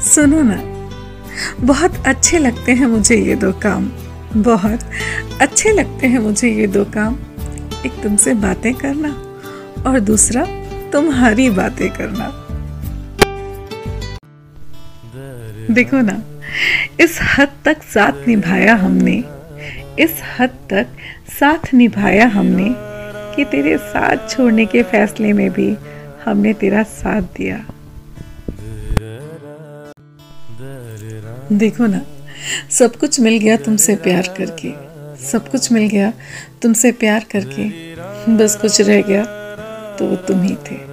सुनो ना, बहुत अच्छे लगते हैं मुझे ये दो काम, बहुत अच्छे लगते हैं मुझे ये दो काम। एक तुमसे बातें करना और दूसरा तुम्हारी बातें करना। देखो ना, इस हद तक साथ निभाया हमने, इस हद तक साथ निभाया हमने कि तेरे साथ छोड़ने के फैसले में भी हमने तेरा साथ दिया। देखो ना, सब कुछ मिल गया तुमसे प्यार करके। सब कुछ मिल गया तुमसे प्यार करके। बस कुछ रह गया तो वो तुम ही थे।